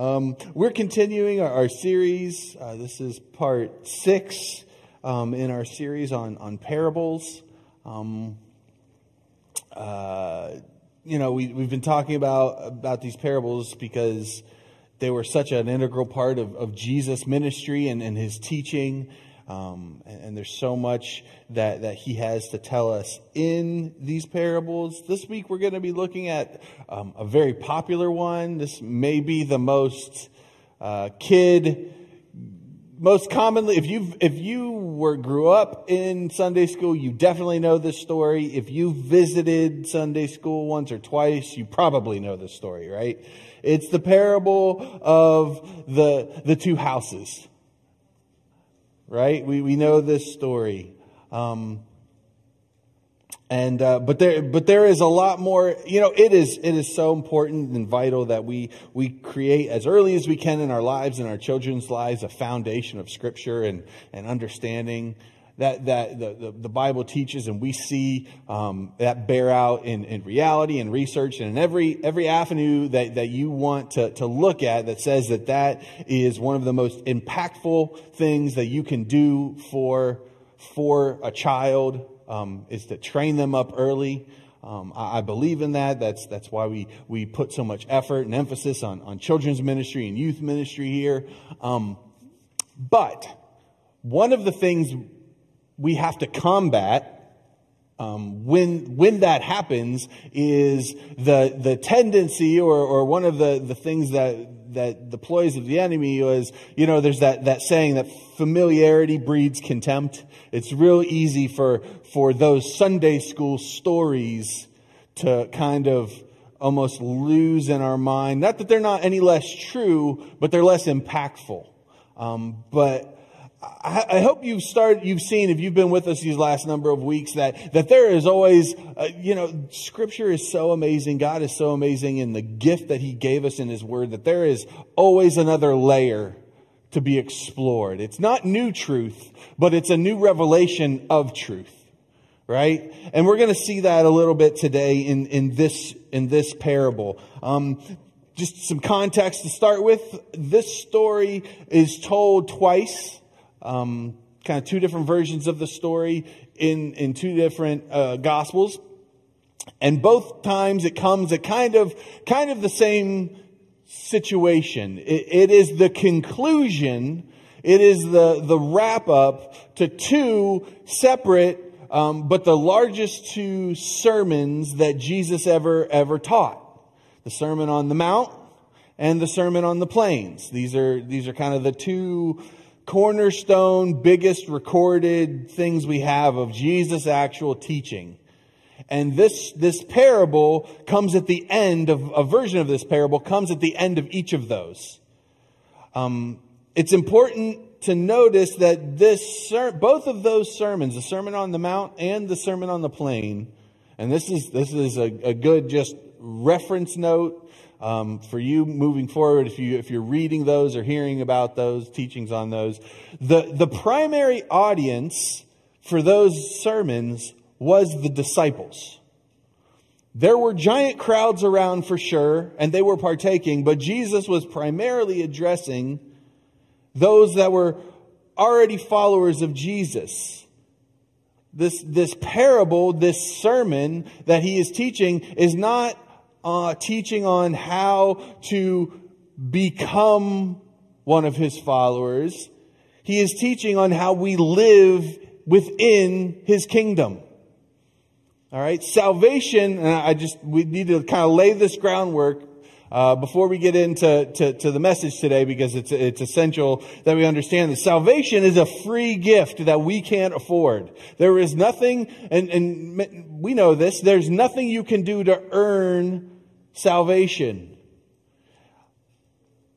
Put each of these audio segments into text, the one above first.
Um, we're continuing our, our series. Uh, this is part six um, in our series on, on parables. Um, uh, you know, we, we've been talking about, about these parables because they were such an integral part of, of Jesus' ministry and, and his teaching. Um, and, and, there's so much that, that he has to tell us in these parables. This week we're going to be looking at um, a very popular one. This may be the most uh, kid, most commonly, if you if you were grew up in Sunday school, you definitely know this story. If you visited Sunday school once or twice, you probably know this story, right? It's the parable of the the two houses right? We, we know this story. Um, and uh, but there but there is a lot more you know it is it is so important and vital that we we create as early as we can in our lives and our children's lives a foundation of scripture and and understanding that, that the, the, the, Bible teaches and we see um, that bear out in, in reality and research and in every, every avenue that, that you want to, to look at that says that that is one of the most impactful things that you can do for, for a child um, is to train them up early. Um, I, I, believe in that. That's, that's why we, we put so much effort and emphasis on, on children's ministry and youth ministry here. Um, but one of the things we have to combat um, when when that happens is the the tendency or or one of the the things that that the ploys of the enemy was you know there's that that saying that familiarity breeds contempt. It's real easy for for those sunday school stories to kind of almost lose in our mind. Not that they're not any less true but they're less impactful. Um, but I, hope you've started, you've seen, if you've been with us these last number of weeks, that, that there is always, uh, you know, scripture is so amazing. God is so amazing in the gift that he gave us in his word that there is always another layer to be explored. It's not new truth, but it's a new revelation of truth. Right? And we're going to see that a little bit today in, in this, in this parable. Um, just some context to start with. This story is told twice um, kind of two different versions of the story in, in two different uh, gospels. And both times it comes a kind of, kind of the same situation. it, it is the conclusion, it is the, the wrap up to two separate, um, but the largest two sermons that Jesus ever, ever taught. The Sermon on the Mount and the Sermon on the Plains. These are, these are kind of the two cornerstone, biggest recorded things we have of Jesus' actual teaching. And this, this parable comes at the end of, a version of this parable comes at the end of each of those. Um, it's important to notice that this, both of those sermons, the Sermon on the Mount and the Sermon on the Plain, and this is, this is a, a good just reference note um, for you moving forward, if you if you're reading those or hearing about those teachings on those, the the primary audience for those sermons was the disciples. There were giant crowds around for sure, and they were partaking, but Jesus was primarily addressing those that were already followers of Jesus. This, this parable, this sermon that he is teaching is not uh, teaching on how to become one of his followers. He is teaching on how we live within his kingdom. All right. Salvation, and I just, we need to kind of lay this groundwork uh, before we get into to, to, the message today, because it's it's essential that we understand that salvation is a free gift that we can't afford. There is nothing, and, and we know this. There's nothing you can do to earn salvation.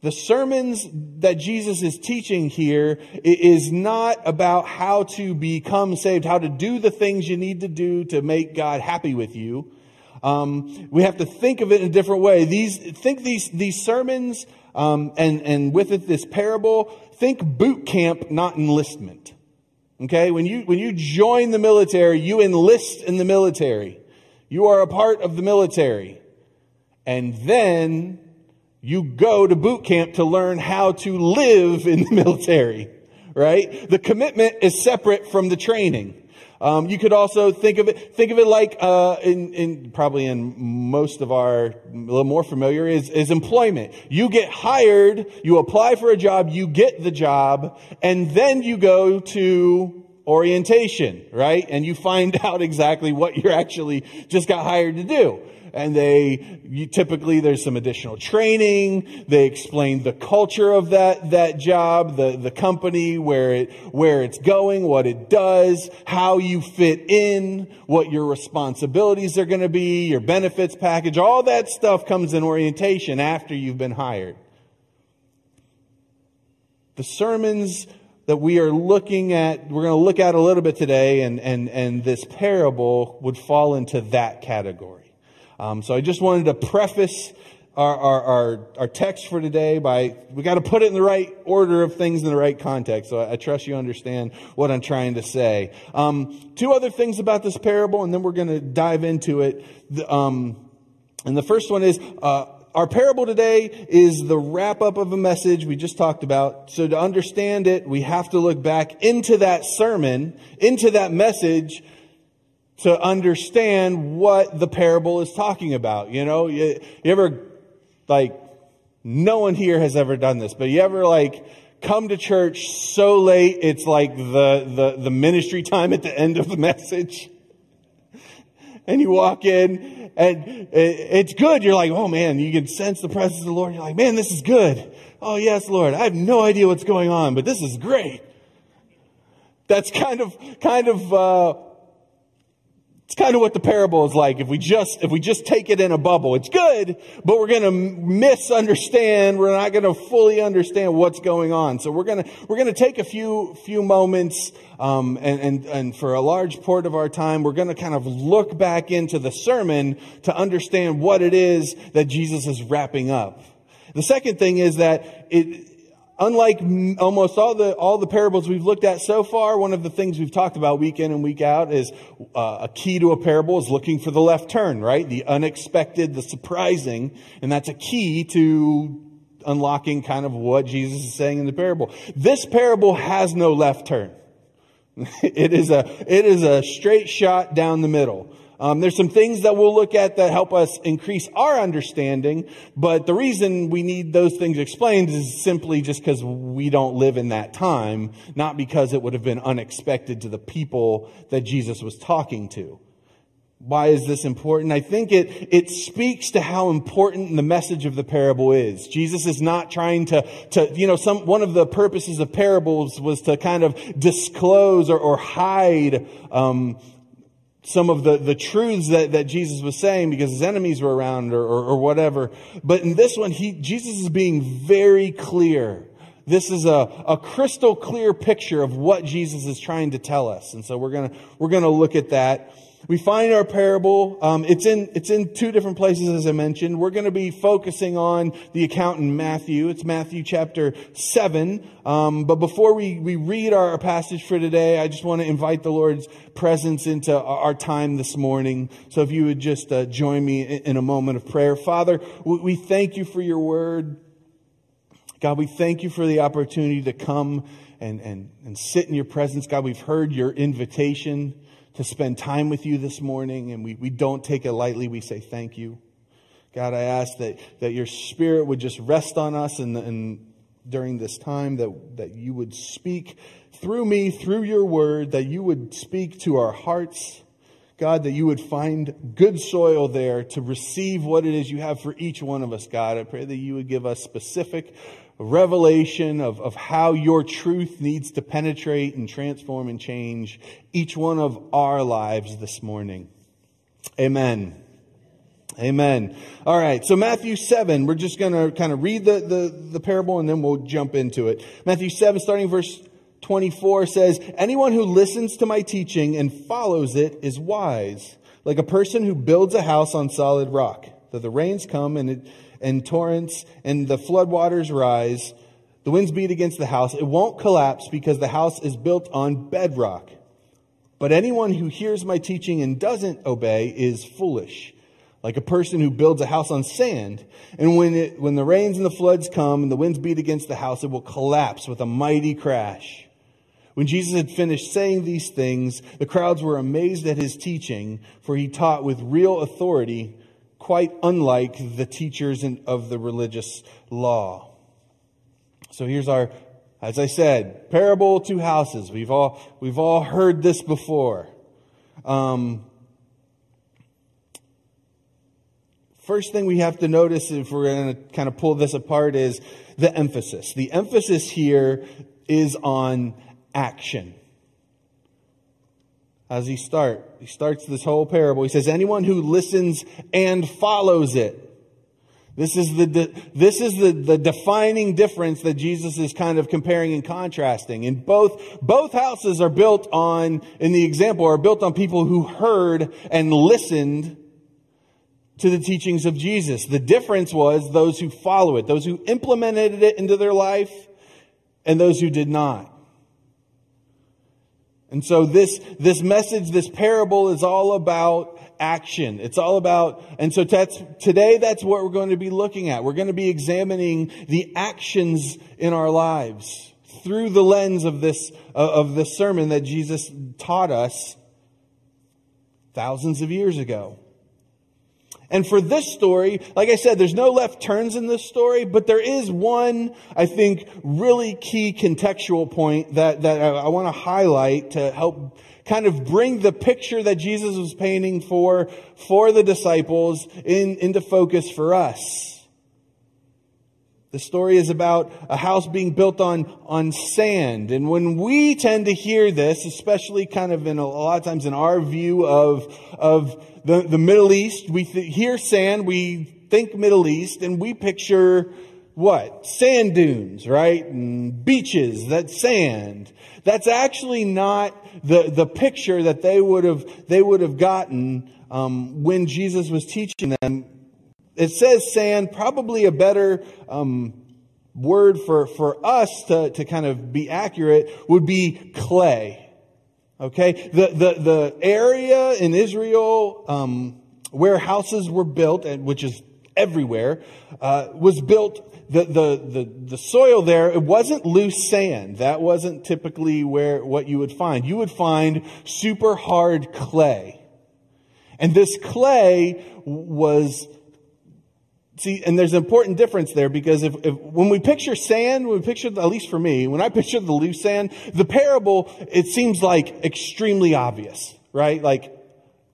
The sermons that Jesus is teaching here is not about how to become saved, how to do the things you need to do to make God happy with you. Um, we have to think of it in a different way. These, think these, these sermons, um, and, and with it this parable, think boot camp, not enlistment. Okay? When you, when you join the military, you enlist in the military. You are a part of the military. And then You go to boot camp to learn how to live in the military, right? The commitment is separate from the training. Um, you could also think of it, think of it like, uh, in, in, probably in most of our, a little more familiar is, is employment. You get hired, you apply for a job, you get the job, and then you go to orientation, right? And you find out exactly what you're actually just got hired to do and they you, typically there's some additional training. They explain the culture of that that job, the the company, where it where it's going, what it does, how you fit in, what your responsibilities are going to be, your benefits package. All that stuff comes in orientation after you've been hired. The sermons that we are looking at, we're going to look at a little bit today, and, and, and this parable would fall into that category. Um, so I just wanted to preface our, our, our, our, text for today by, we got to put it in the right order of things in the right context. So I, I trust you understand what I'm trying to say. Um, two other things about this parable, and then we're going to dive into it. The, um, and the first one is, uh, our parable today is the wrap up of a message we just talked about. So to understand it, we have to look back into that sermon, into that message to understand what the parable is talking about. You know, you, you ever, like, no one here has ever done this, but you ever, like, come to church so late, it's like the, the, the ministry time at the end of the message? and you walk in and it's good. You're like, oh man, you can sense the presence of the Lord. You're like, man, this is good. Oh yes, Lord. I have no idea what's going on, but this is great. That's kind of, kind of, uh, it's kind of what the parable is like. If we just, if we just take it in a bubble, it's good, but we're going to misunderstand. We're not going to fully understand what's going on. So we're going to, we're going to take a few, few moments, um, and, and, and for a large part of our time, we're going to kind of look back into the sermon to understand what it is that Jesus is wrapping up. The second thing is that it, unlike almost all the all the parables we've looked at so far, one of the things we've talked about week in and week out is uh, a key to a parable is looking for the left turn, right? The unexpected, the surprising, and that's a key to unlocking kind of what Jesus is saying in the parable. This parable has no left turn. it is a it is a straight shot down the middle. Um, there's some things that we'll look at that help us increase our understanding, but the reason we need those things explained is simply just because we don't live in that time, not because it would have been unexpected to the people that Jesus was talking to. Why is this important? I think it, it speaks to how important the message of the parable is. Jesus is not trying to, to, you know, some, one of the purposes of parables was to kind of disclose or, or hide, um, some of the, the truths that, that Jesus was saying because his enemies were around or, or, or whatever. But in this one, he, Jesus is being very clear. This is a, a crystal clear picture of what Jesus is trying to tell us. And so we're gonna, we're gonna look at that. We find our parable. Um, it's in it's in two different places, as I mentioned. We're going to be focusing on the account in Matthew. It's Matthew chapter seven. Um, but before we we read our, passage for today, I just want to invite the Lord's presence into our time this morning. So if you would just uh, join me in, in, a moment of prayer, Father, we, we thank you for your word. God, we thank you for the opportunity to come and, and, and sit in your presence. God, we've heard your invitation to spend time with you this morning, and we, we don't take it lightly. We say thank you. God, I ask that, that your spirit would just rest on us and, and during this time, that, that you would speak through me, through your word, that you would speak to our hearts. God, that you would find good soil there to receive what it is you have for each one of us, God. I pray that you would give us specific revelation of, of how your truth needs to penetrate and transform and change each one of our lives this morning. Amen. Amen. All right. So Matthew 7, we're just going to kind of read the, the, the parable and then we'll jump into it. Matthew 7, starting verse 24 says, Anyone who listens to my teaching and follows it is wise, like a person who builds a house on solid rock. That the rains come and it, and torrents and the floodwaters rise. The winds beat against the house. It won't collapse because the house is built on bedrock. But anyone who hears my teaching and doesn't obey is foolish, like a person who builds a house on sand. And when it, when the rains and the floods come and the winds beat against the house, it will collapse with a mighty crash. When Jesus had finished saying these things, the crowds were amazed at his teaching, for he taught with real authority, quite unlike the teachers of the religious law. So here's our, as I said, parable two houses. We've all, we've all heard this before. Um, first thing we have to notice if we're going to kind of pull this apart is the emphasis. The emphasis here is on action. Does he start? He starts this whole parable. He says, anyone who listens and follows it. This is the, this is the, the defining difference that Jesus is kind of comparing and contrasting. And both, both houses are built on, in the example, are built on people who heard and listened to the teachings of Jesus. The difference was those who follow it, those who implemented it into their life, and those who did not. And so this, this message, this parable is all about action. It's all about, and so that's, today that's what we're going to be looking at. We're going to be examining the actions in our lives through the lens of this, uh, of this sermon that Jesus taught us thousands of years ago. And for this story, like I said, there's no left turns in this story, but there is one, I think, really key contextual point that, that I, I want to highlight to help kind of bring the picture that Jesus was painting for, for the disciples in, into focus for us. The story is about a house being built on, on sand. And when we tend to hear this, especially kind of in a, a lot of times in our view of, of the, the Middle East, we th- hear sand, we think Middle East, and we picture what? Sand dunes, right? And beaches, that sand. That's actually not the, the picture that they would have, they would have gotten um, when Jesus was teaching them it says sand, probably a better um, word for, for us to, to kind of be accurate would be clay. Okay? The, the, the area in Israel um, where houses were built, and which is everywhere, uh, was built the, the, the, the soil there, it wasn't loose sand. That wasn't typically where, what you would find. You would find super hard clay. And this clay was See, and there's an important difference there because if, if, when we picture sand, when we picture, at least for me, when I picture the loose sand, the parable, it seems like extremely obvious, right? Like,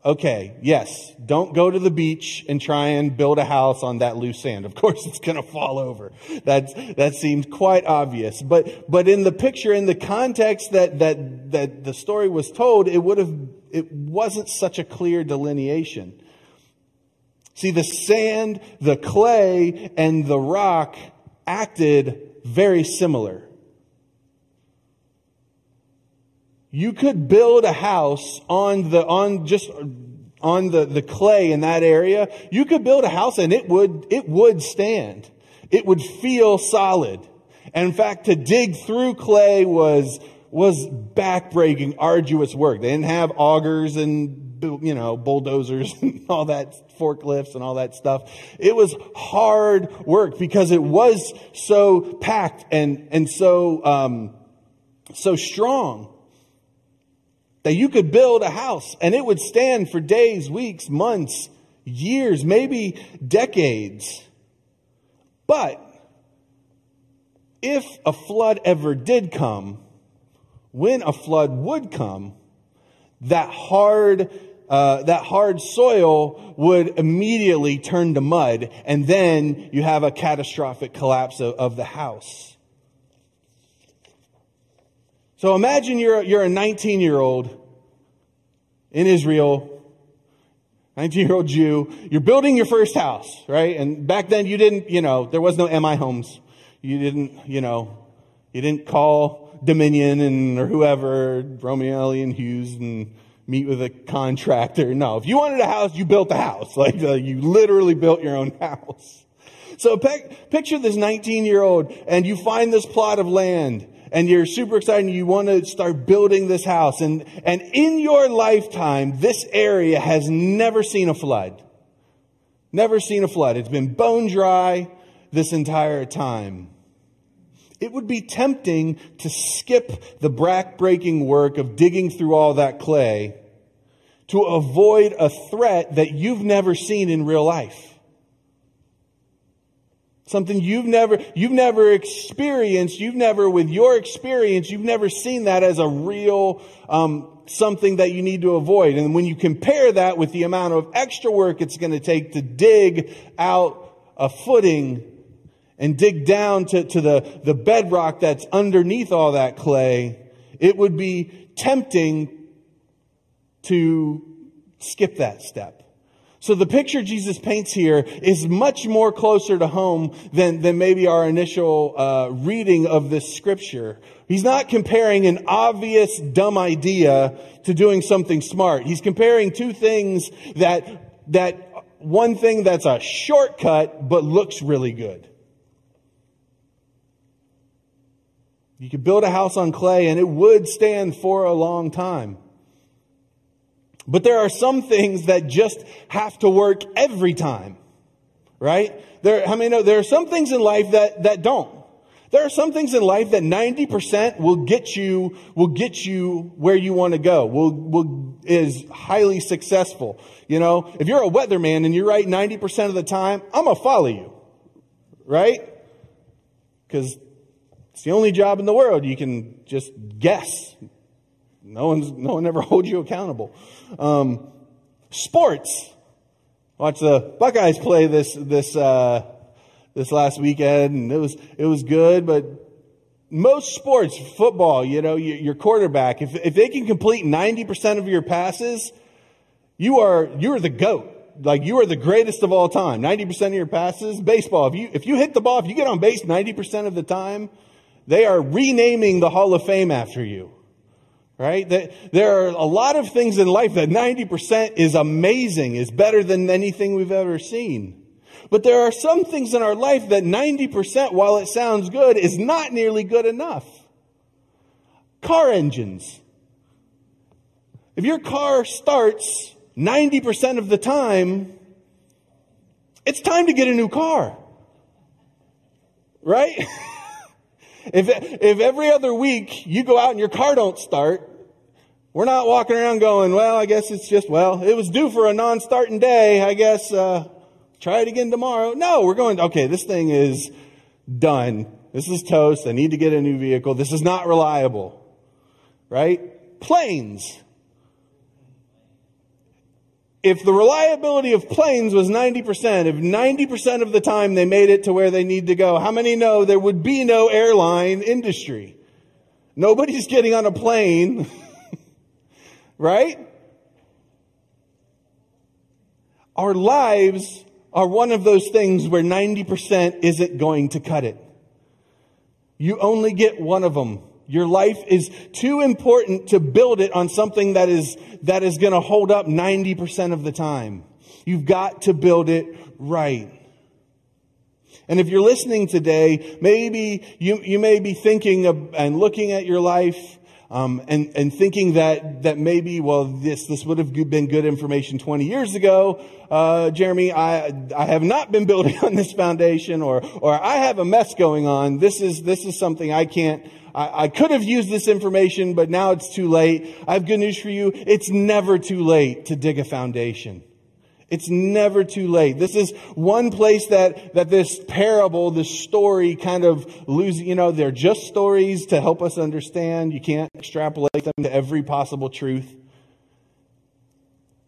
okay, yes, don't go to the beach and try and build a house on that loose sand. Of course, it's going to fall over. That, that seems quite obvious. But, but in the picture, in the context that, that, that the story was told, it would have, it wasn't such a clear delineation. See, the sand, the clay, and the rock acted very similar. You could build a house on the, on just, on the, the clay in that area. You could build a house and it would, it would stand. It would feel solid. And in fact, to dig through clay was, was backbreaking, arduous work. They didn't have augers and you know, bulldozers and all that, forklifts and all that stuff. It was hard work because it was so packed and, and so, um, so strong that you could build a house and it would stand for days, weeks, months, years, maybe decades. But if a flood ever did come, when a flood would come, that hard uh, that hard soil would immediately turn to mud, and then you have a catastrophic collapse of, of the house. So imagine you're, you're a 19 year old in Israel, 19 year old Jew. You're building your first house, right? And back then you didn't, you know, there was no MI homes. You didn't, you know, you didn't call Dominion and or whoever, Romanelli and Hughes and meet with a contractor. No, if you wanted a house, you built a house. Like uh, you literally built your own house. So pe- picture this 19 year old and you find this plot of land and you're super excited and you want to start building this house. And, and in your lifetime, this area has never seen a flood. Never seen a flood. It's been bone dry this entire time. It would be tempting to skip the back-breaking work of digging through all that clay to avoid a threat that you've never seen in real life. Something you've never, you've never experienced, you've never, with your experience, you've never seen that as a real, um, something that you need to avoid. And when you compare that with the amount of extra work it's going to take to dig out a footing and dig down to, to the, the bedrock that's underneath all that clay, it would be tempting to skip that step. So the picture Jesus paints here is much more closer to home than, than maybe our initial uh, reading of this scripture. He's not comparing an obvious dumb idea to doing something smart. He's comparing two things that, that one thing that's a shortcut but looks really good. You could build a house on clay and it would stand for a long time. But there are some things that just have to work every time, right? There, I mean, there are some things in life that, that don't. There are some things in life that 90% will get you, will get you where you want to go, will, will, is highly successful. You know, if you're a weatherman and you're right 90% of the time, I'm going to follow you, right? Because it's the only job in the world you can just guess. No one's, no one ever holds you accountable. Um, sports. Watch the Buckeyes play this this uh, this last weekend, and it was it was good. But most sports, football, you know, your quarterback, if if they can complete ninety percent of your passes, you are you are the goat. Like you are the greatest of all time. Ninety percent of your passes. Baseball, if you if you hit the ball, if you get on base ninety percent of the time, they are renaming the Hall of Fame after you right? There are a lot of things in life that 90% is amazing, is better than anything we've ever seen. But there are some things in our life that 90%, while it sounds good, is not nearly good enough. Car engines. If your car starts 90% of the time, it's time to get a new car. Right? if, if every other week you go out and your car don't start, we're not walking around going, well, I guess it's just, well, it was due for a non-starting day. I guess, uh, try it again tomorrow. No, we're going, okay, this thing is done. This is toast. I need to get a new vehicle. This is not reliable. Right? Planes. If the reliability of planes was 90%, if 90% of the time they made it to where they need to go, how many know there would be no airline industry? Nobody's getting on a plane right? Our lives are one of those things where 90% isn't going to cut it. You only get one of them. Your life is too important to build it on something that is, that is going to hold up 90% of the time. You've got to build it right. And if you're listening today, maybe you, you may be thinking of, and looking at your life um, and, and thinking that, that maybe, well, this, this would have been good information 20 years ago. Uh, Jeremy, I, I have not been building on this foundation or, or I have a mess going on. This is, this is something I can't, I, I could have used this information, but now it's too late. I have good news for you. It's never too late to dig a foundation. It's never too late. This is one place that, that this parable, this story kind of loses, you know, they're just stories to help us understand. You can't extrapolate them to every possible truth.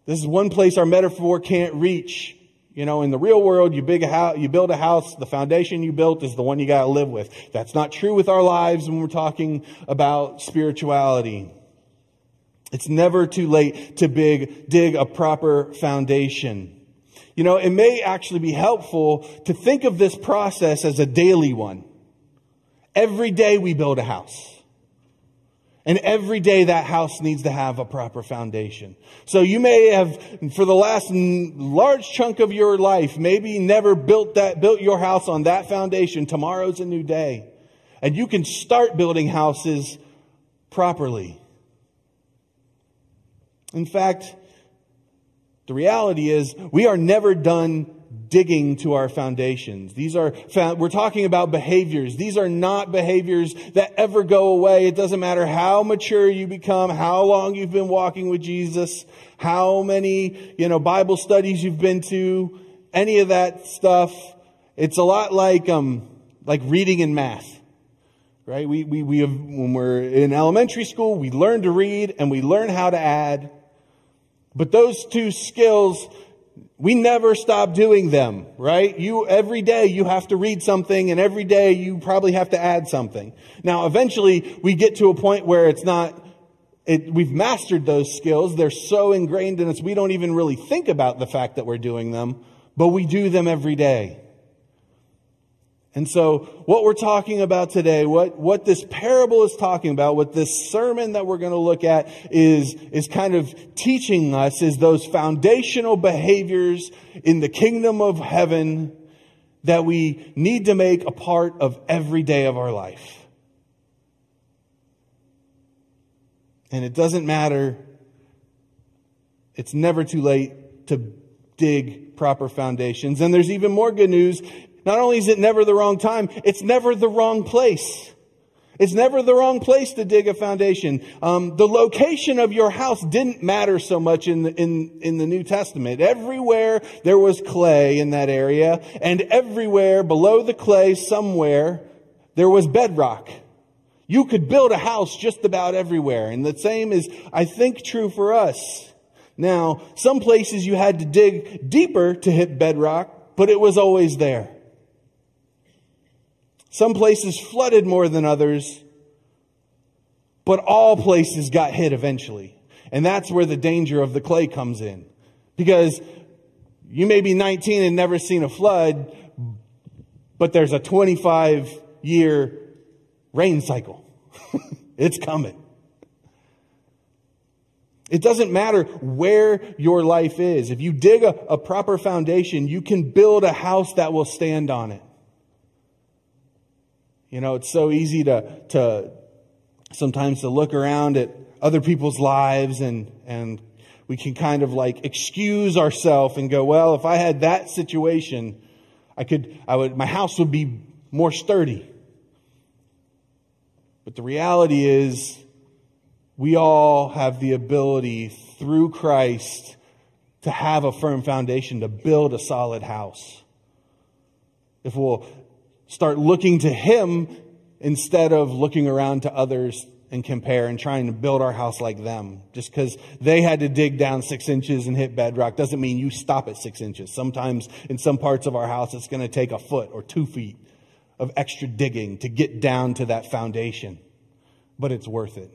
This is one place our metaphor can't reach. You know, in the real world, you, big a house, you build a house, the foundation you built is the one you gotta live with. That's not true with our lives when we're talking about spirituality. It's never too late to big, dig a proper foundation. You know, it may actually be helpful to think of this process as a daily one. Every day we build a house. And every day that house needs to have a proper foundation. So you may have, for the last large chunk of your life, maybe never built that, built your house on that foundation. Tomorrow's a new day. And you can start building houses properly. In fact, the reality is we are never done digging to our foundations. These are, we're talking about behaviors. These are not behaviors that ever go away. It doesn't matter how mature you become, how long you've been walking with Jesus, how many, you know, Bible studies you've been to, any of that stuff. It's a lot like, um, like reading and math. Right? We, we, we have, when we're in elementary school, we learn to read and we learn how to add. But those two skills we never stop doing them, right? You, every day you have to read something and every day you probably have to add something. Now, eventually we get to a point where it's not, it, we've mastered those skills. They're so ingrained in us, we don't even really think about the fact that we're doing them, but we do them every day. And so what we're talking about today, what, what this parable is talking about, what this sermon that we're going to look at is, is kind of teaching us is those foundational behaviors in the kingdom of heaven that we need to make a part of every day of our life. And it doesn't matter. It's never too late to dig proper foundations. And there's even more good news. Not only is it never the wrong time, it's never the wrong place. It's never the wrong place to dig a foundation. Um, the location of your house didn't matter so much in the, in, in the New Testament. Everywhere there was clay in that area, and everywhere below the clay somewhere, there was bedrock. You could build a house just about everywhere. And the same is, I think, true for us. Now, some places you had to dig deeper to hit bedrock, but it was always there. Some places flooded more than others, but all places got hit eventually. And that's where the danger of the clay comes in. Because you may be 19 and never seen a flood, but there's a 25 year rain cycle. it's coming. It doesn't matter where your life is. If you dig a, a, proper foundation, you can build a house that will stand on it. You know, it's so easy to, to sometimes to look around at other people's lives and, and we can kind of like excuse ourselves and go, well, if I had that situation, I could, I would, my house would be more sturdy. But the reality is, we all have the ability through Christ to have a firm foundation, to build a solid house. If we'll start looking to Him instead of looking around to others and compare and trying to build our house like them. Just because they had to dig down six inches and hit bedrock doesn't mean you stop at six inches. Sometimes in some parts of our house, it's going to take a foot or two feet of extra digging to get down to that foundation, but it's worth it.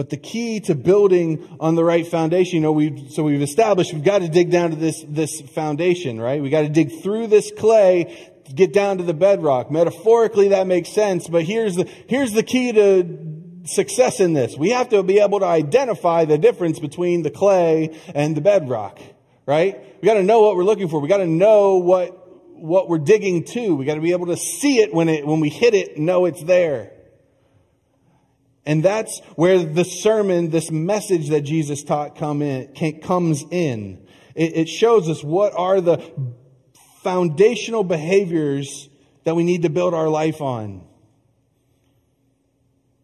But the key to building on the right foundation, you know, we've, so we've established we've got to dig down to this, this foundation, right? We got to dig through this clay get down to the bedrock. Metaphorically, that makes sense, but here's the, here's the key to success in this. We have to be able to identify the difference between the clay and the bedrock, right? We got to know what we're looking for. We got to know what, what we're digging to. We got to be able to see it when it, when we hit it, know it's there. And that's where the sermon, this message that Jesus taught come in, comes in. It, it shows us what are the foundational behaviors that we need to build our life on.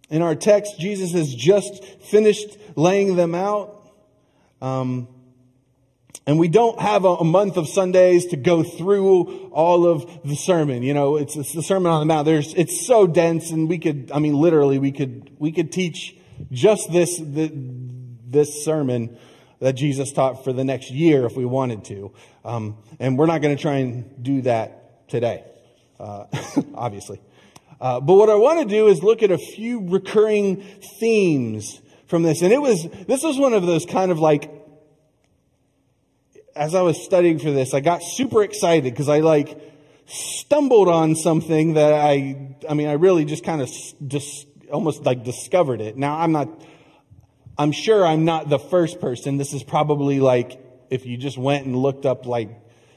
In our text, Jesus has just finished laying them out. Um, and we don't have a, month of Sundays to go through all of the sermon. You know, it's, it's the Sermon on the Mount. There's, it's so dense and we could, I mean, literally we could, we could teach just this, the, this sermon that Jesus taught for the next year if we wanted to. Um, and we're not going to try and do that today, uh, obviously. Uh, but what I want to do is look at a few recurring themes from this. And it was, this was one of those kind of like as I was studying for this, I got super excited because I like stumbled on something that I, I mean, I really just kind of just almost like discovered it. Now I'm not, I'm sure I'm not the first person. This is probably like if you just went and looked up like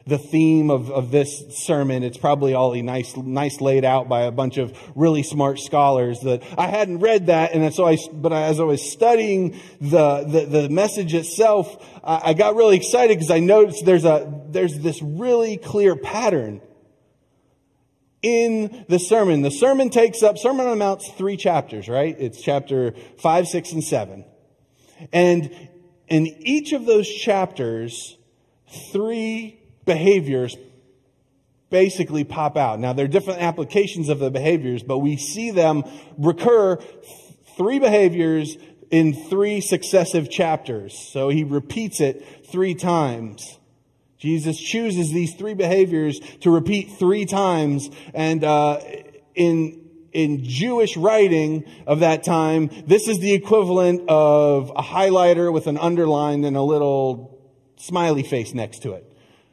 the theme of, of this sermon. It's probably all nice, nice laid out by a bunch of really smart scholars that I hadn't read that. And so I, but as I was studying the, the, the message itself, I, I got really excited because I noticed there's a, there's this really clear pattern in the sermon. The sermon takes up, Sermon on the Mount's three chapters, right? It's chapter five, six, and seven. And in each of those chapters, three behaviors basically pop out. Now, there are different applications of the behaviors, but we see them recur three behaviors in three successive chapters. So he repeats it three times. Jesus chooses these three behaviors to repeat three times, and uh, in in Jewish writing of that time, this is the equivalent of a highlighter with an underline and a little smiley face next to it.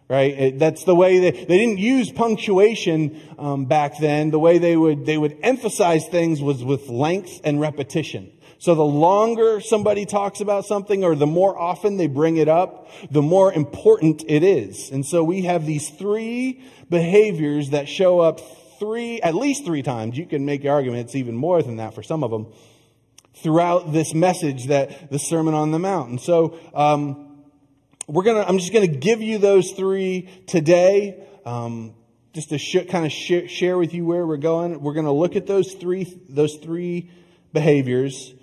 Right? That's the way they, they didn't use punctuation um, back then. The way they would, they would emphasize things was with length and repetition. So the longer somebody talks about something or the more often they bring it up, the more important it is. And so we have these three behaviors that show up three, at least three times. You can make the argument it's even more than that for some of them throughout this message that the Sermon on the Mount. And so, um, we're gonna, I'm just gonna give you those three today. Um, just to sh- kind of sh- share with you where we're going. We're going to look at those three, those three behaviors.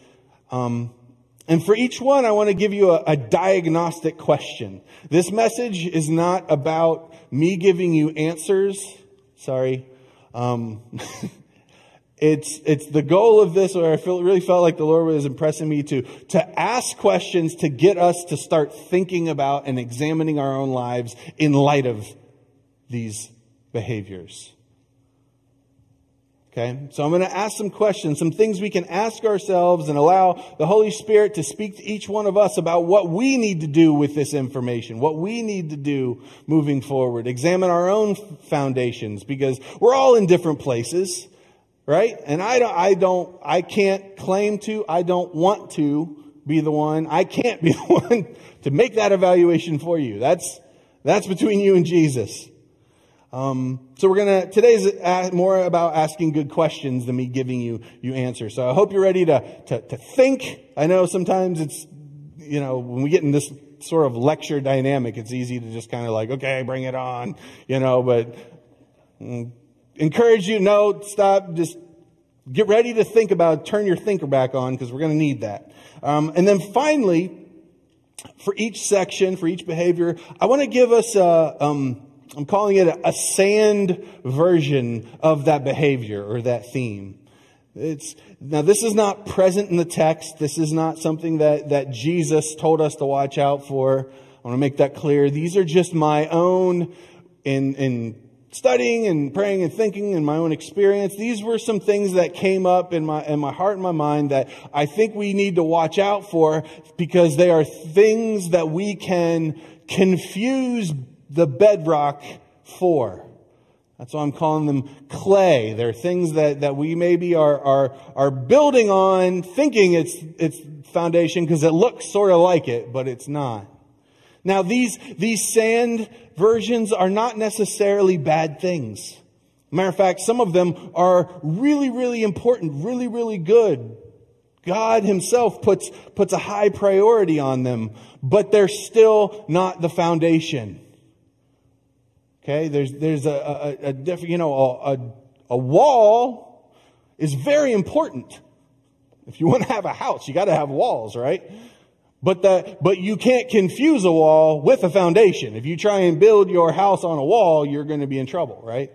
Um, and for each one, I want to give you a, a, diagnostic question. This message is not about me giving you answers. Sorry. Um, it's, it's the goal of this, where I feel, really felt like the Lord was impressing me to, to ask questions to get us to start thinking about and examining our own lives in light of these behaviors. Okay, so I'm going to ask some questions, some things we can ask ourselves and allow the Holy Spirit to speak to each one of us about what we need to do with this information, what we need to do moving forward. Examine our own foundations because we're all in different places, right? And I don't, I don't, I can't claim to, I don't want to be the one, I can't be the one to make that evaluation for you. That's, that's between you and Jesus. Um, so we're gonna today's more about asking good questions than me giving you you answers. So I hope you're ready to, to to think. I know sometimes it's you know when we get in this sort of lecture dynamic, it's easy to just kind of like okay, bring it on, you know. But mm, encourage you, no, stop, just get ready to think about. Turn your thinker back on because we're going to need that. Um, and then finally, for each section, for each behavior, I want to give us a. Um, I'm calling it a, sand version of that behavior or that theme. It's, now this is not present in the text. This is not something that, that Jesus told us to watch out for. I want to make that clear. These are just my own, in, in studying and praying and thinking in my own experience. These were some things that came up in my, in my heart and my mind that I think we need to watch out for because they are things that we can confuse the bedrock for. That's why I'm calling them clay. They're things that, that we maybe are, are, are building on, thinking it's, it's foundation because it looks sort of like it, but it's not. Now these, these sand versions are not necessarily bad things. Matter of fact, some of them are really, really important, really, really good. God himself puts, puts a high priority on them, but they're still not the foundation. Okay, there's, there's a, a, a different, you know, a, a wall is very important. If you want to have a house, you got to have walls, right? But the, but you can't confuse a wall with a foundation. If you try and build your house on a wall, you're going to be in trouble, right?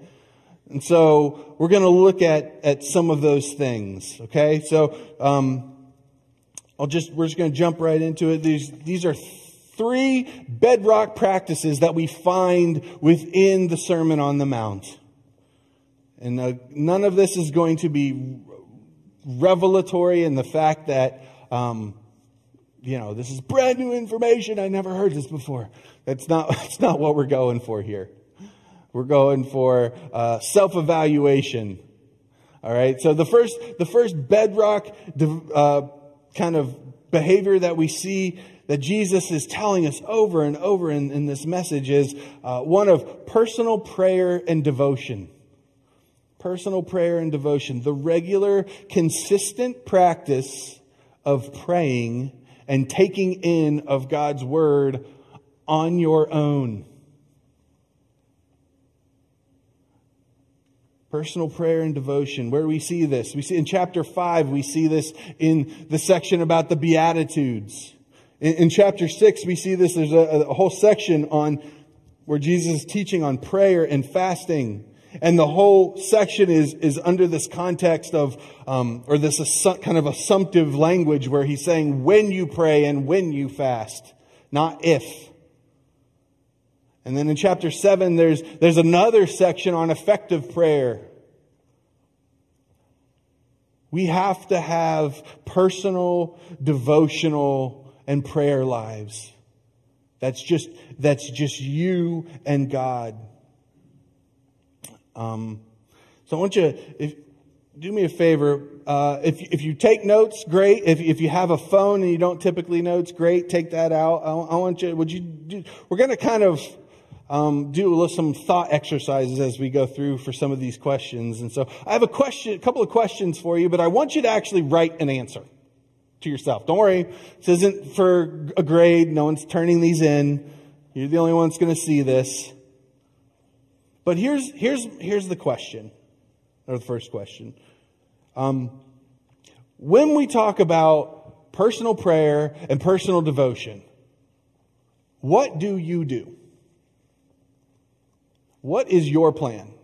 And so we're going to look at, at some of those things. Okay. So, um, I'll just, we're just going to jump right into it. These, these are three bedrock practices that we find within the Sermon on the Mount. And uh, none of this is going to be revelatory in the fact that, um, you know, this is brand new information. I never heard this before. That's not, that's not what we're going for here. We're going for uh, self evaluation. All right. So the first, the first bedrock uh, kind of behavior that we see that Jesus is telling us over and over in, in this message is uh, one of personal prayer and devotion. Personal prayer and devotion. The regular, consistent practice of praying and taking in of God's word on your own. Personal prayer and devotion. Where do we see this? We see in chapter 5, we see this in the section about the Beatitudes. In, in chapter 6, we see this. There's a, a whole section on where Jesus is teaching on prayer and fasting. And the whole section is, is under this context of, um, or this assu- kind of assumptive language where he's saying when you pray and when you fast, not if. And then in chapter 7, there's, there's another section on effective prayer. We have to have personal, devotional, and prayer lives. That's just, that's just you and God. Um, so I want you, if, do me a favor. Uh, if, if you take notes, great. If, if you have a phone and you don't typically notes, great. Take that out. I, I want you, would you do, we're going to kind of, um, do some thought exercises as we go through for some of these questions. And so I have a question, a couple of questions for you, but I want you to actually write an answer to yourself. Don't worry. This isn't for a grade. No one's turning these in. You're the only one that's going to see this. But here's, here's, here's the question, or the first question. Um, when we talk about personal prayer and personal devotion, what do you do? What is your plan?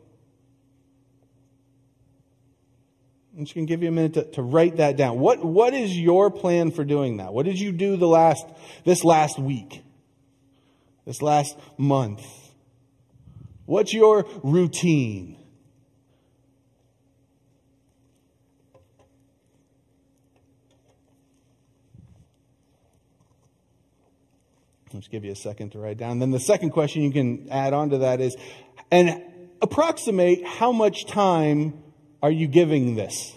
I'm just going to give you a minute to, to write that down. What, what is your plan for doing that? What did you do the last, this last week? This last month? What's your routine? Let's give you a second to write down. Then the second question you can add on to that is, and approximate how much time are you giving this?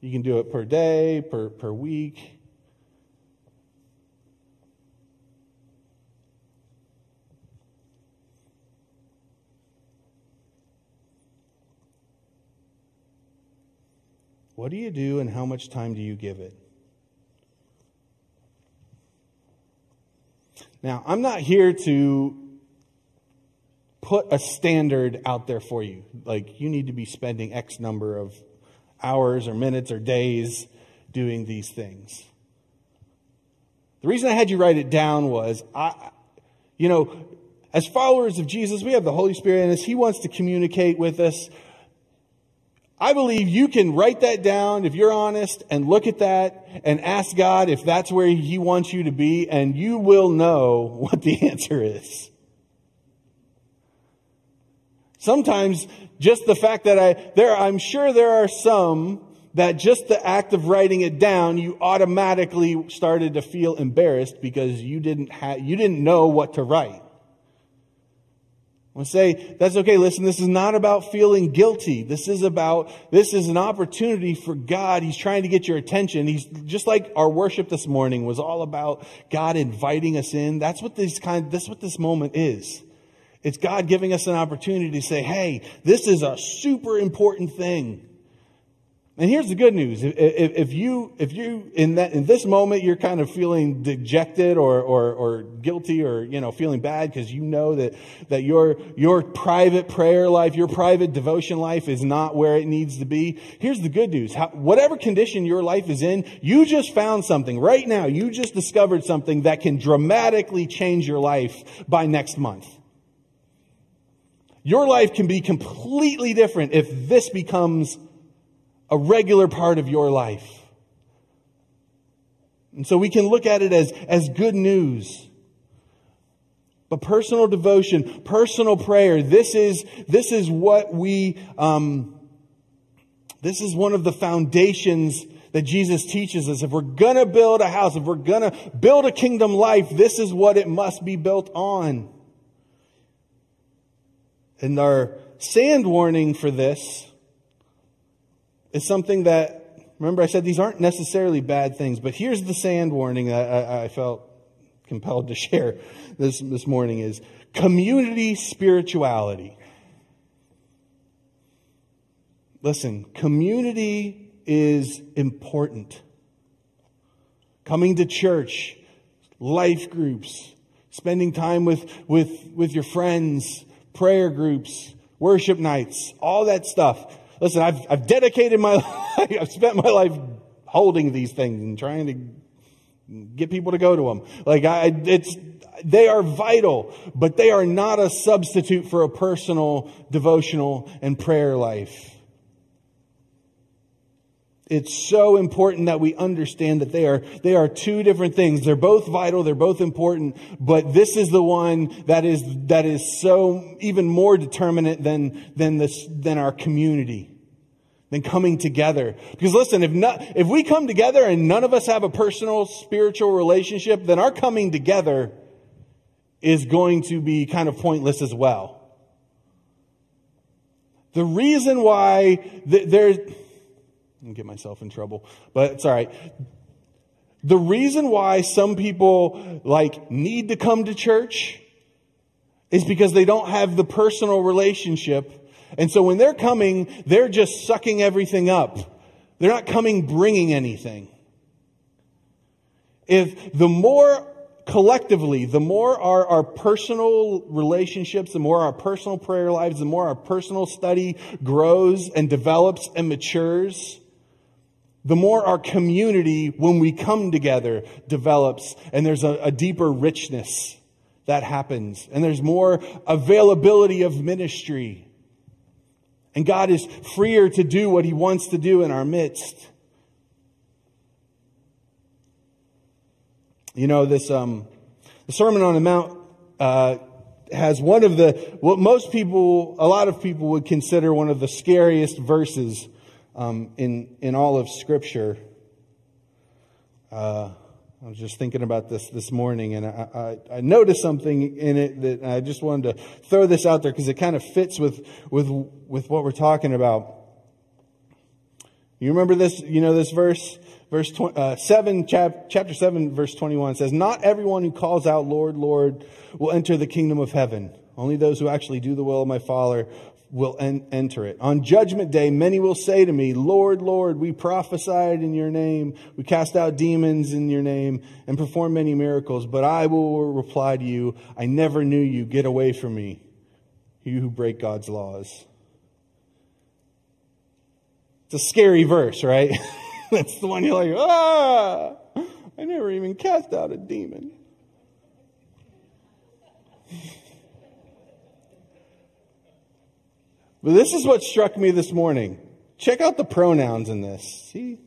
You can do it per day, per, per week. What do you do and how much time do you give it? Now, I'm not here to put a standard out there for you. Like, you need to be spending X number of hours or minutes or days doing these things. The reason I had you write it down was, I, you know, as followers of Jesus, we have the Holy Spirit in us. He wants to communicate with us. I believe you can write that down if you're honest and look at that and ask God if that's where He wants you to be, and you will know what the answer is. Sometimes just the fact that I, there, I'm sure there are some that just the act of writing it down, you automatically started to feel embarrassed because you didn't have, you didn't know what to write. I say, that's okay. Listen, this is not about feeling guilty. This is about, this is an opportunity for God. He's trying to get your attention. He's just like our worship this morning was all about God inviting us in. That's what this kind, that's what this moment is. It's God giving us an opportunity to say, hey, this is a super important thing. And here's the good news. If, if, you, if you, in that, in this moment, you're kind of feeling dejected or, or, or guilty or, you know, feeling bad because you know that, that your, your private prayer life, your private devotion life is not where it needs to be. Here's the good news. How, whatever condition your life is in, you just found something right now. You just discovered something that can dramatically change your life by next month. Your life can be completely different if this becomes a regular part of your life. And so we can look at it as, as good news. But personal devotion, personal prayer, this is, this is what we, um, this is one of the foundations that Jesus teaches us. If we're gonna build a house, if we're gonna build a kingdom life, this is what it must be built on. And our sand warning for this is something that Remember, I said these aren't necessarily bad things, but here's the sand warning that I, I felt compelled to share this, this morning is community spirituality. Listen, community is important. Coming to church, life groups, spending time with, with, with your friends, prayer groups, worship nights, all that stuff. Listen, I've, I've dedicated my life, I've spent my life holding these things and trying to get people to go to them. Like I, it's, they are vital, but they are not a substitute for a personal devotional and prayer life. It's so important that we understand that they are, they are two different things. They're both vital. They're both important, but this is the one that is, that is so even more determinate than, than this, than our community, than coming together. Because listen, if not, if we come together and none of us have a personal spiritual relationship, then our coming together is going to be kind of pointless as well. The reason why th- there's, and get myself in trouble, but it's all right. The reason why some people like need to come to church is because they don't have the personal relationship. And so when they're coming, they're just sucking everything up. They're not coming bringing anything. If the more collectively, the more our, our personal relationships, the more our personal prayer lives, the more our personal study grows and develops and matures, the more our community, when we come together, develops and there's a, a deeper richness that happens and there's more availability of ministry. And God is freer to do what he wants to do in our midst. You know, this, um, the Sermon on the Mount, uh, has one of the, what most people, a lot of people would consider one of the scariest verses um, in, in all of Scripture. Uh, I was just thinking about this this morning, and I, I, I, noticed something in it that I just wanted to throw this out there because it kind of fits with, with, with what we're talking about. You remember this? You know this verse? Verse 20, uh, 7, chap, chapter 7, verse 21 says, Not everyone who calls out, Lord, Lord, will enter the kingdom of heaven. Only those who actually do the will of my Father will en- enter it. On judgment day, many will say to me, Lord, Lord, we prophesied in your name, we cast out demons in your name, and performed many miracles. But I will reply to you, I never knew you. Get away from me, you who break God's laws. It's a scary verse, right? That's the one you're like, ah, I never even cast out a demon. But this is what struck me this morning. Check out the pronouns in this. See?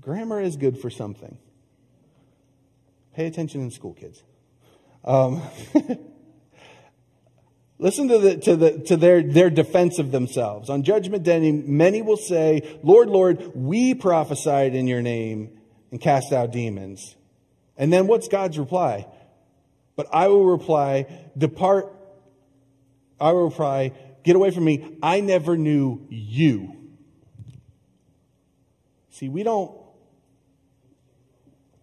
Grammar is good for something. Pay attention in school, kids. Um, listen to, the, to, the, to their, their defense of themselves. On judgment day, many will say, Lord, Lord, we prophesied in your name and cast out demons. And then what's God's reply? But I will reply, Depart I will reply, Get away from me. I never knew you. See, we don't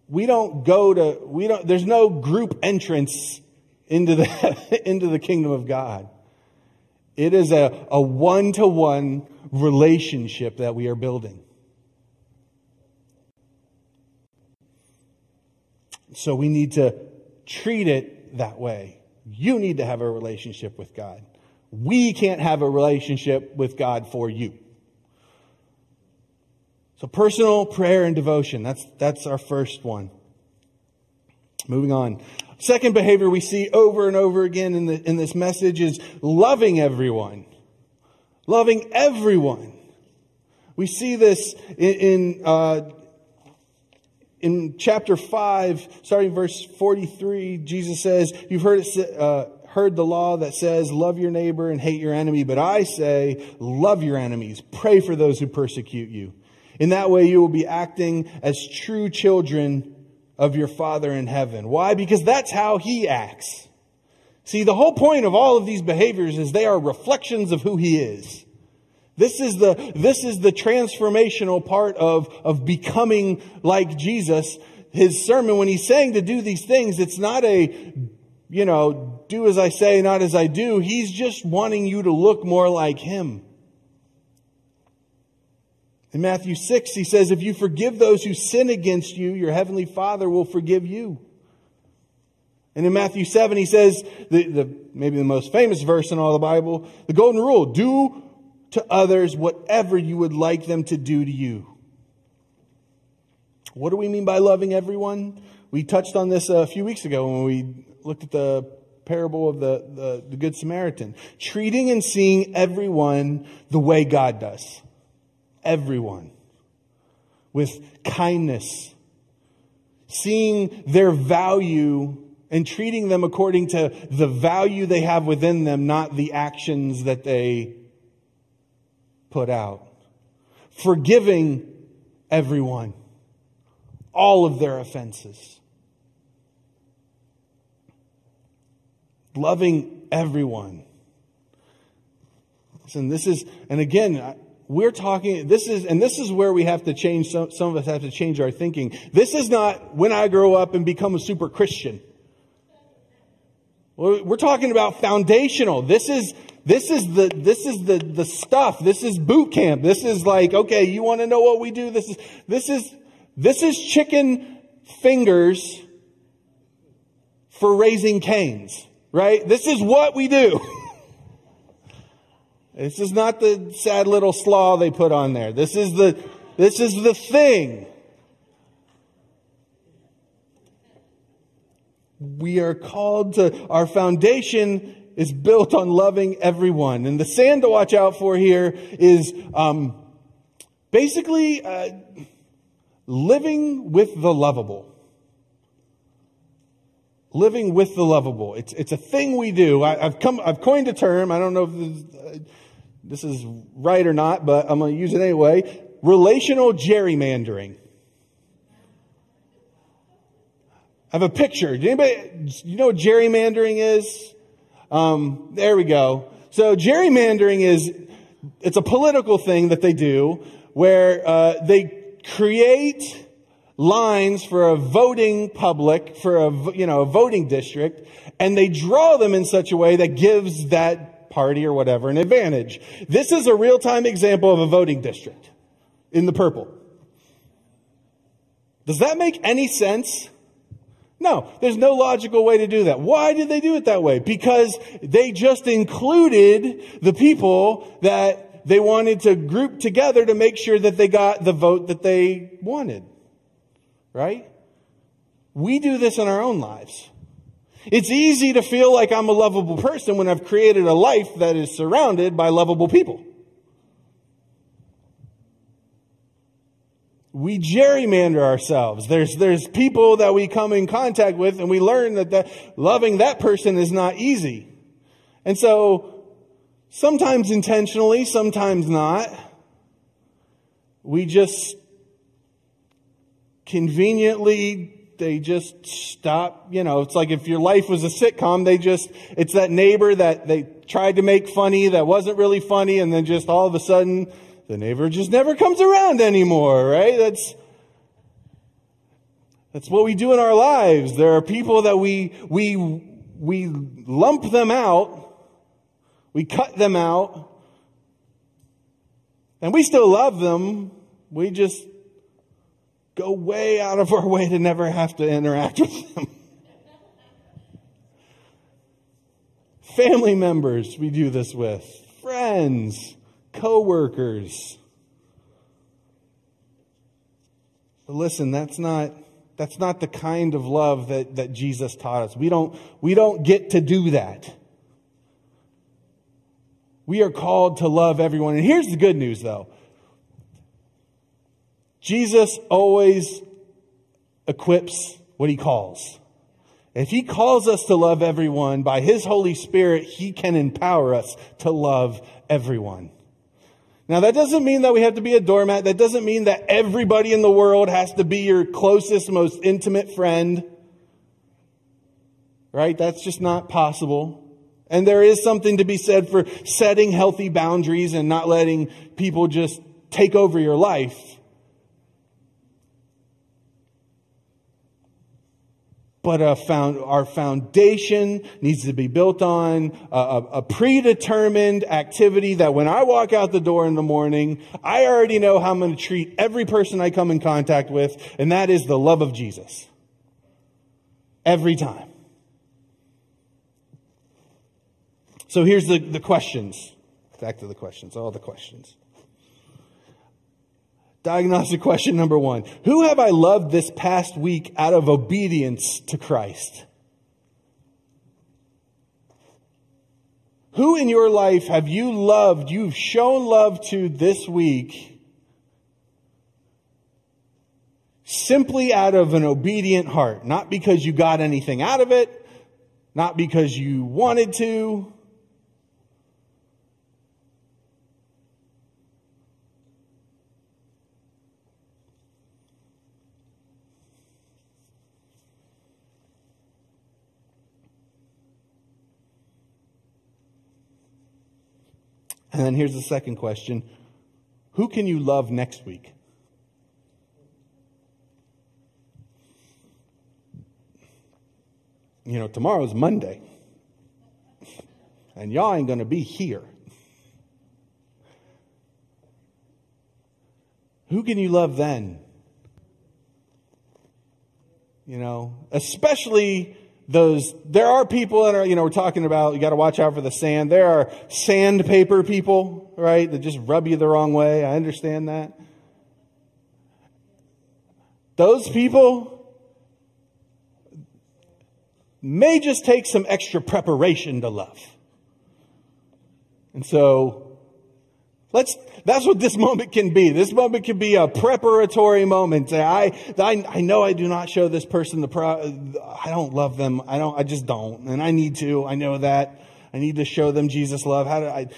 we don't go to we don't there's no group entrance into the into the kingdom of God. It is a, a one-to-one relationship that we are building. So we need to treat it that way. You need to have a relationship with God. We can't have a relationship with God for you. So personal prayer and devotion, that's, that's our first one. Moving on. Second behavior we see over and over again in, the, in this message is loving everyone. Loving everyone. We see this in, in, uh, in chapter 5, starting verse 43, Jesus says, You've heard it, uh, heard the law that says, Love your neighbor and hate your enemy, but I say, Love your enemies, pray for those who persecute you. In that way, you will be acting as true children of your Father in heaven. Why? Because that's how He acts. See, the whole point of all of these behaviors is they are reflections of who He is. This is the, this is the transformational part of, of becoming like Jesus. His sermon, when he's saying to do these things, it's not a, you know, do as I say, not as I do. He's just wanting you to look more like him. In Matthew 6, he says, If you forgive those who sin against you, your heavenly Father will forgive you. And in Matthew 7, he says, the, the, maybe the most famous verse in all the Bible, the golden rule do to others whatever you would like them to do to you. What do we mean by loving everyone? We touched on this a few weeks ago when we looked at the parable of the, the, the Good Samaritan. Treating and seeing everyone the way God does. Everyone. With kindness. Seeing their value and treating them according to the value they have within them, not the actions that they put out. Forgiving everyone, all of their offenses. Loving everyone. And this is, and again, we're talking, this is, and this is where we have to change, some, some of us have to change our thinking. This is not when I grow up and become a super Christian. We're talking about foundational. This is, this is the, this is the, the stuff. This is boot camp. This is like, okay, you want to know what we do? This is, this is, this is chicken fingers for Raising Cane's, right? This is what we do. this is not the sad little slaw they put on there. This is the, this is the thing. we are called to, our foundation is built on loving everyone. And the sand to watch out for here is um, basically uh, living with the lovable. Living with the lovable. It's, it's a thing we do. I, have come, I've coined a term. I don't know if this, uh, this is right or not, but I'm going to use it anyway. Relational gerrymandering. I have a picture. Do anybody, you know what gerrymandering is? Um, there we go. So gerrymandering is, it's a political thing that they do where uh, they create lines for a voting public, for a, you know, a voting district, and they draw them in such a way that gives that party or whatever an advantage. This is a real-time example of a voting district in the purple. Does that make any sense? No, there's no logical way to do that. Why did they do it that way? Because they just included the people that they wanted to group together to make sure that they got the vote that they wanted. Right? We do this in our own lives. It's easy to feel like I'm a lovable person when I've created a life that is surrounded by lovable people. We gerrymander ourselves. There's, there's people that we come in contact with and we learn that, that loving that person is not easy. And so, sometimes intentionally, sometimes not, we just conveniently they just stop you know it's like if your life was a sitcom they just it's that neighbor that they tried to make funny that wasn't really funny and then just all of a sudden the neighbor just never comes around anymore, right? That's, that's what we do in our lives. There are people that we, we, we lump them out. We cut them out. And we still love them. We just go way out of our way to never have to interact with them. Family members we do this with. Friends coworkers. But listen, that's not that's not the kind of love that, that Jesus taught us. We don't, we don't get to do that. We are called to love everyone. And here's the good news though. Jesus always equips what he calls. If he calls us to love everyone by his Holy Spirit, he can empower us to love everyone. Now, that doesn't mean that we have to be a doormat. That doesn't mean that everybody in the world has to be your closest, most intimate friend. Right? That's just not possible. And there is something to be said for setting healthy boundaries and not letting people just take over your life. But a found, our foundation needs to be built on a, a, predetermined activity that when I walk out the door in the morning, I already know how I'm going to treat every person I come in contact with, and that is the love of Jesus. Every time. So here's the, the questions. Back to the questions, all the questions. Diagnostic question number one Who have I loved this past week out of obedience to Christ? Who in your life have you loved, you've shown love to this week simply out of an obedient heart? Not because you got anything out of it, not because you wanted to, And then here's the second question Who can you love next week? You know, tomorrow's Monday. And y'all ain't going to be here. Who can you love then? You know, especially those, there are people that are, you know, we're talking about, you got to watch out for the sand. There are sandpaper people, right, that just rub you the wrong way. I understand that. Those people may just take some extra preparation to love. And so, let's, that's what this moment can be. This moment can be a preparatory moment. I, I, I know I do not show this person the pro, I don't love them. I don't, I just don't. And I need to. I know that. I need to show them Jesus love. How do I,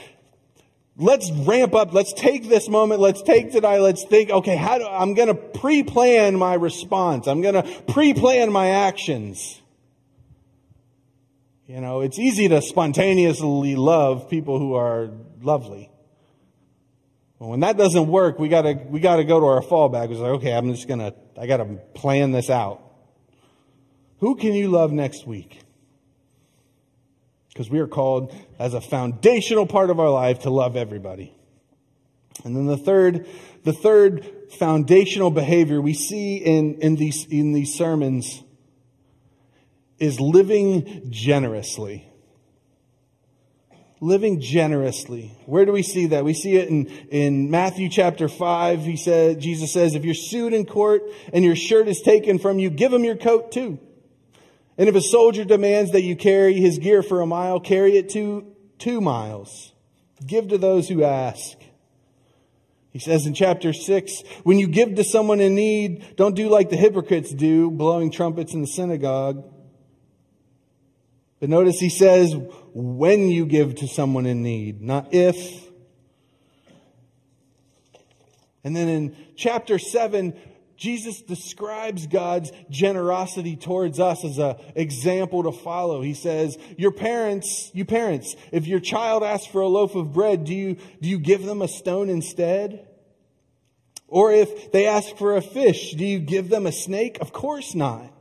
let's ramp up. Let's take this moment. Let's take today. Let's think, okay, how do, I'm going to pre-plan my response. I'm going to pre-plan my actions. You know, it's easy to spontaneously love people who are lovely. When that doesn't work, we gotta, we gotta go to our fallback. It's like, okay, I'm just gonna, I gotta plan this out. Who can you love next week? Because we are called as a foundational part of our life to love everybody. And then the third, the third foundational behavior we see in, in these, in these sermons is living generously living generously. Where do we see that? We see it in, in Matthew chapter 5. He said, Jesus says, if you're sued in court and your shirt is taken from you, give him your coat too. And if a soldier demands that you carry his gear for a mile, carry it to two miles. Give to those who ask. He says in chapter 6, when you give to someone in need, don't do like the hypocrites do, blowing trumpets in the synagogue but notice he says, when you give to someone in need, not if. And then in chapter 7, Jesus describes God's generosity towards us as an example to follow. He says, Your parents, you parents, if your child asks for a loaf of bread, do you, do you give them a stone instead? Or if they ask for a fish, do you give them a snake? Of course not.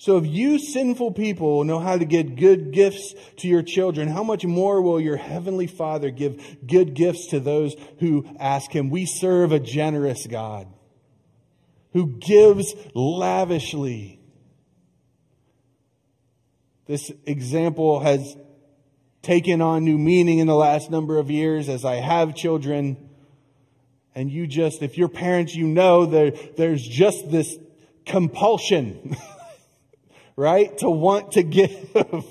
So if you sinful people know how to get good gifts to your children, how much more will your heavenly Father give good gifts to those who ask him? We serve a generous God who gives lavishly. This example has taken on new meaning in the last number of years as I have children. And you just, if you're parents, you know there, there's just this compulsion right? To want to give.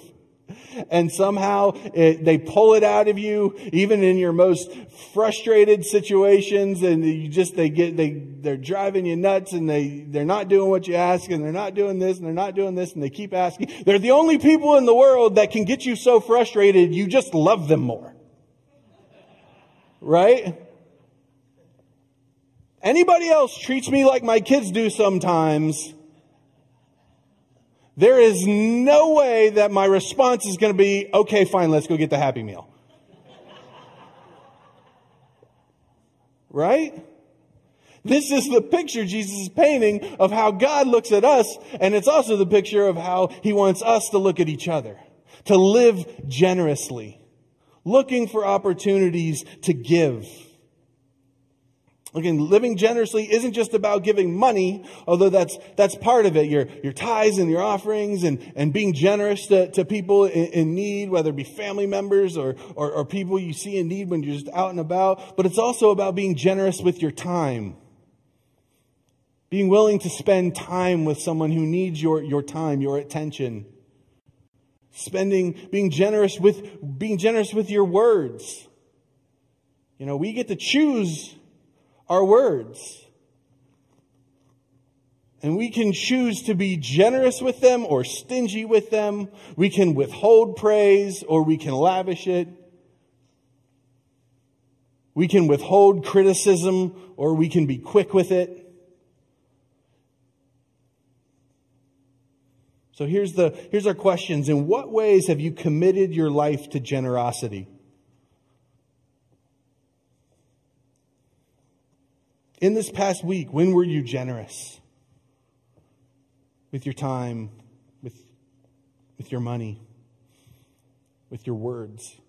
and somehow it, they pull it out of you, even in your most frustrated situations, and you just they get they they're driving you nuts, and they they're not doing what you ask, and they're not doing this, and they're not doing this, and they keep asking. They're the only people in the world that can get you so frustrated you just love them more, right? Anybody else treats me like my kids do sometimes there is no way that my response is going to be, okay, fine, let's go get the Happy Meal. right? This is the picture Jesus is painting of how God looks at us, and it's also the picture of how he wants us to look at each other, to live generously, looking for opportunities to give. Again, living generously isn't just about giving money, although that's, that's part of it. Your, your tithes and your offerings and, and being generous to, to people in, in need, whether it be family members or, or, or people you see in need when you're just out and about. But it's also about being generous with your time. Being willing to spend time with someone who needs your, your time, your attention. Spending, being generous with, being generous with your words. You know, we get to choose our words. And we can choose to be generous with them or stingy with them. We can withhold praise or we can lavish it. We can withhold criticism or we can be quick with it. So here's the, here's our questions. In what ways have you committed your life to generosity? In this past week, when were you generous? With your time, with, with your money, with your words?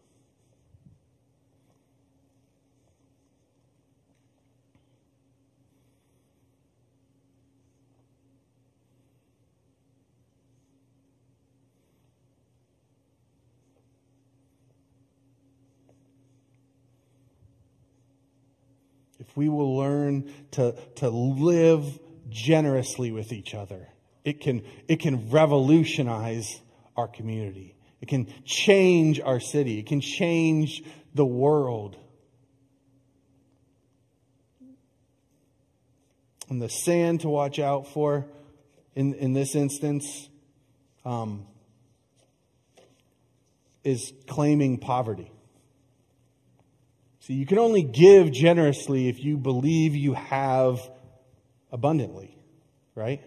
If we will learn to, to live generously with each other, it can, it can revolutionize our community. It can change our city. It can change the world. And the sand to watch out for in, in this instance um, is claiming poverty. See, you can only give generously if you believe you have abundantly, right?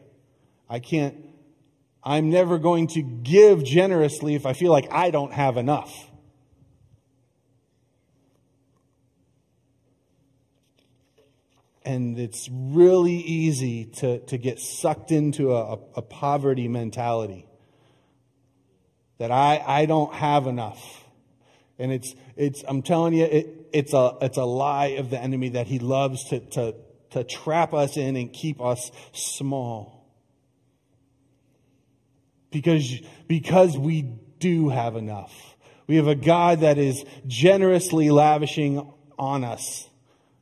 I can't, I'm never going to give generously if I feel like I don't have enough. And it's really easy to, to get sucked into a, a poverty mentality that I, I don't have enough. And it's, it's, I'm telling you, it, it's a, it's a lie of the enemy that he loves to, to, to trap us in and keep us small. Because, because we do have enough. We have a God that is generously lavishing on us.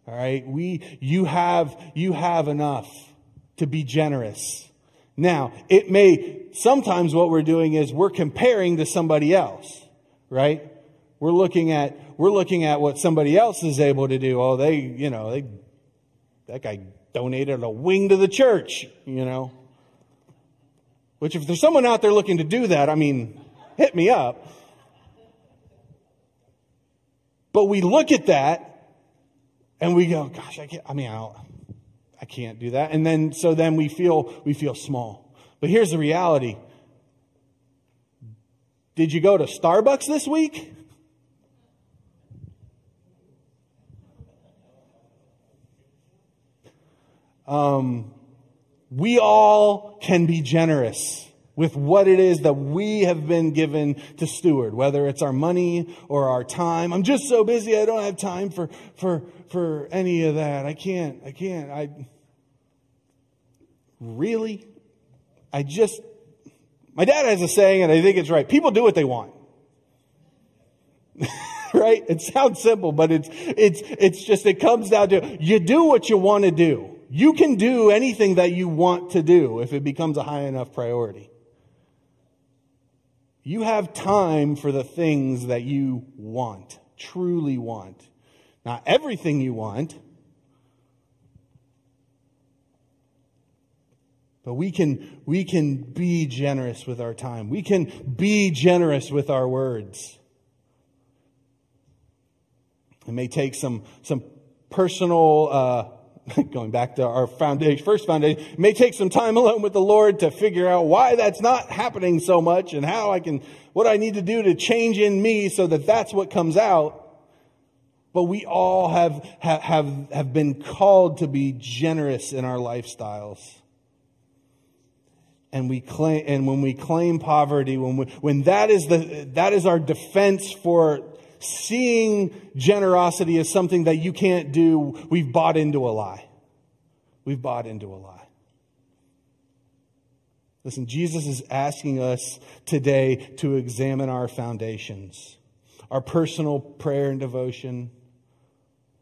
All right. We, you have, you have enough to be generous. Now, it may, sometimes what we're doing is we're comparing to somebody else, right? We're looking at, we're looking at what somebody else is able to do. Oh, they, you know, they, that guy donated a wing to the church, you know. Which if there's someone out there looking to do that, I mean, hit me up. But we look at that and we go, gosh, I can't, I mean, I, I can't do that. And then, so then we feel, we feel small. But here's the reality. Did you go to Starbucks this week? Um, we all can be generous with what it is that we have been given to steward, whether it's our money or our time. I'm just so busy, I don't have time for, for, for any of that. I can't, I can't. I really? I just, my dad has a saying, and I think it's right. People do what they want. right? It sounds simple, but it's, it's, it's just, it comes down to you do what you want to do. You can do anything that you want to do if it becomes a high enough priority. You have time for the things that you want, truly want. Not everything you want, but we can, we can be generous with our time. We can be generous with our words. It may take some, some personal, uh, going back to our foundation, first foundation, may take some time alone with the Lord to figure out why that's not happening so much and how I can, what I need to do to change in me so that that's what comes out. But we all have, have, have been called to be generous in our lifestyles. And we claim, and when we claim poverty, when we, when that is the, that is our defense for seeing generosity as something that you can't do, we've bought into a lie. We've bought into a lie. Listen, Jesus is asking us today to examine our foundations, our personal prayer and devotion,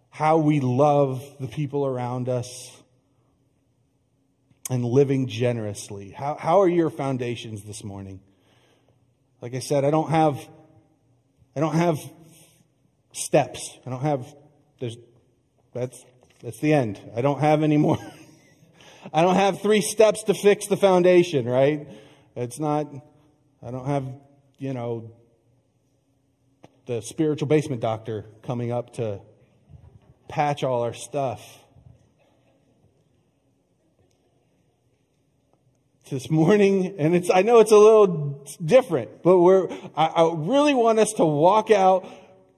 how we love the people around us, and living generously. How, how are your foundations this morning? Like I said, I don't have, I don't have steps. I don't have, there's, that's, that's the end. I don't have any more. I don't have three steps to fix the foundation, right? It's not, I don't have, you know, the spiritual basement doctor coming up to patch all our stuff. This morning, and it's, I know it's a little different, but we're, I, I really want us to walk out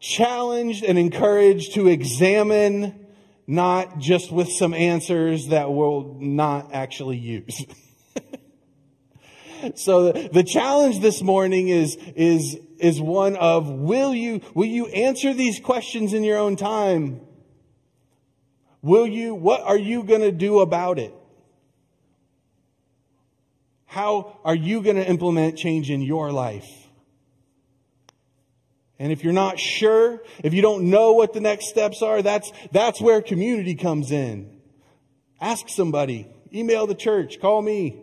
challenged and encouraged to examine not just with some answers that we'll not actually use. so the, the challenge this morning is, is, is one of will you, will you answer these questions in your own time? Will you, what are you going to do about it? How are you going to implement change in your life? And if you're not sure, if you don't know what the next steps are, that's, that's where community comes in. Ask somebody, email the church, call me.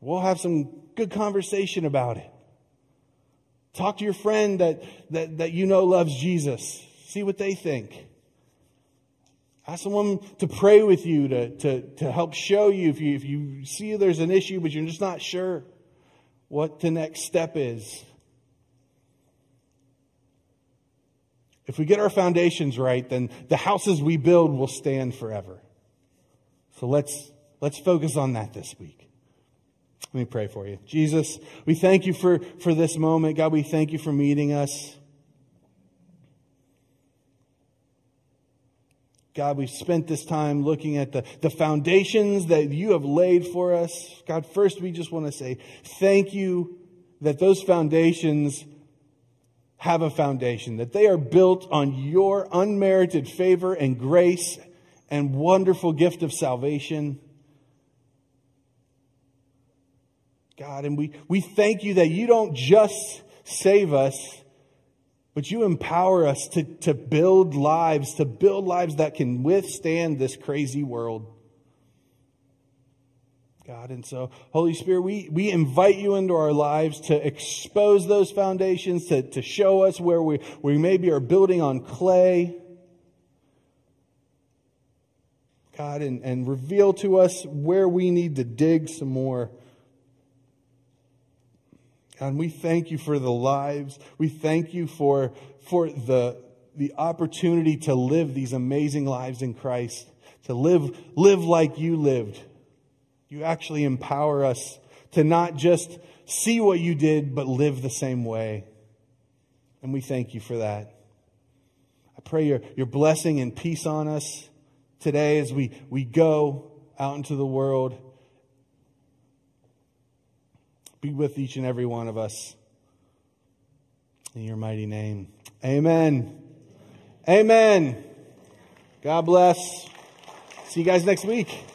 We'll have some good conversation about it. Talk to your friend that, that, that you know loves Jesus. See what they think. Ask someone to pray with you, to, to, to help show you if, you if you see there's an issue, but you're just not sure what the next step is. If we get our foundations right, then the houses we build will stand forever. So let's, let's focus on that this week. Let me pray for you. Jesus, we thank you for, for this moment. God, we thank you for meeting us. God, we've spent this time looking at the, the foundations that you have laid for us. God, first we just want to say thank you that those foundations have a foundation, that they are built on your unmerited favor and grace and wonderful gift of salvation. God, and we, we thank you that you don't just save us, but you empower us to, to build lives, to build lives that can withstand this crazy world. God. And so, Holy Spirit, we, we invite you into our lives to expose those foundations, to, to show us where we, we maybe are building on clay. God, and, and reveal to us where we need to dig some more. God, we thank you for the lives. We thank you for, for the, the opportunity to live these amazing lives in Christ, to live, live like you lived. You actually empower us to not just see what you did, but live the same way. And we thank you for that. I pray your, your blessing and peace on us today as we, we go out into the world. Be with each and every one of us. In your mighty name. Amen. Amen. God bless. See you guys next week.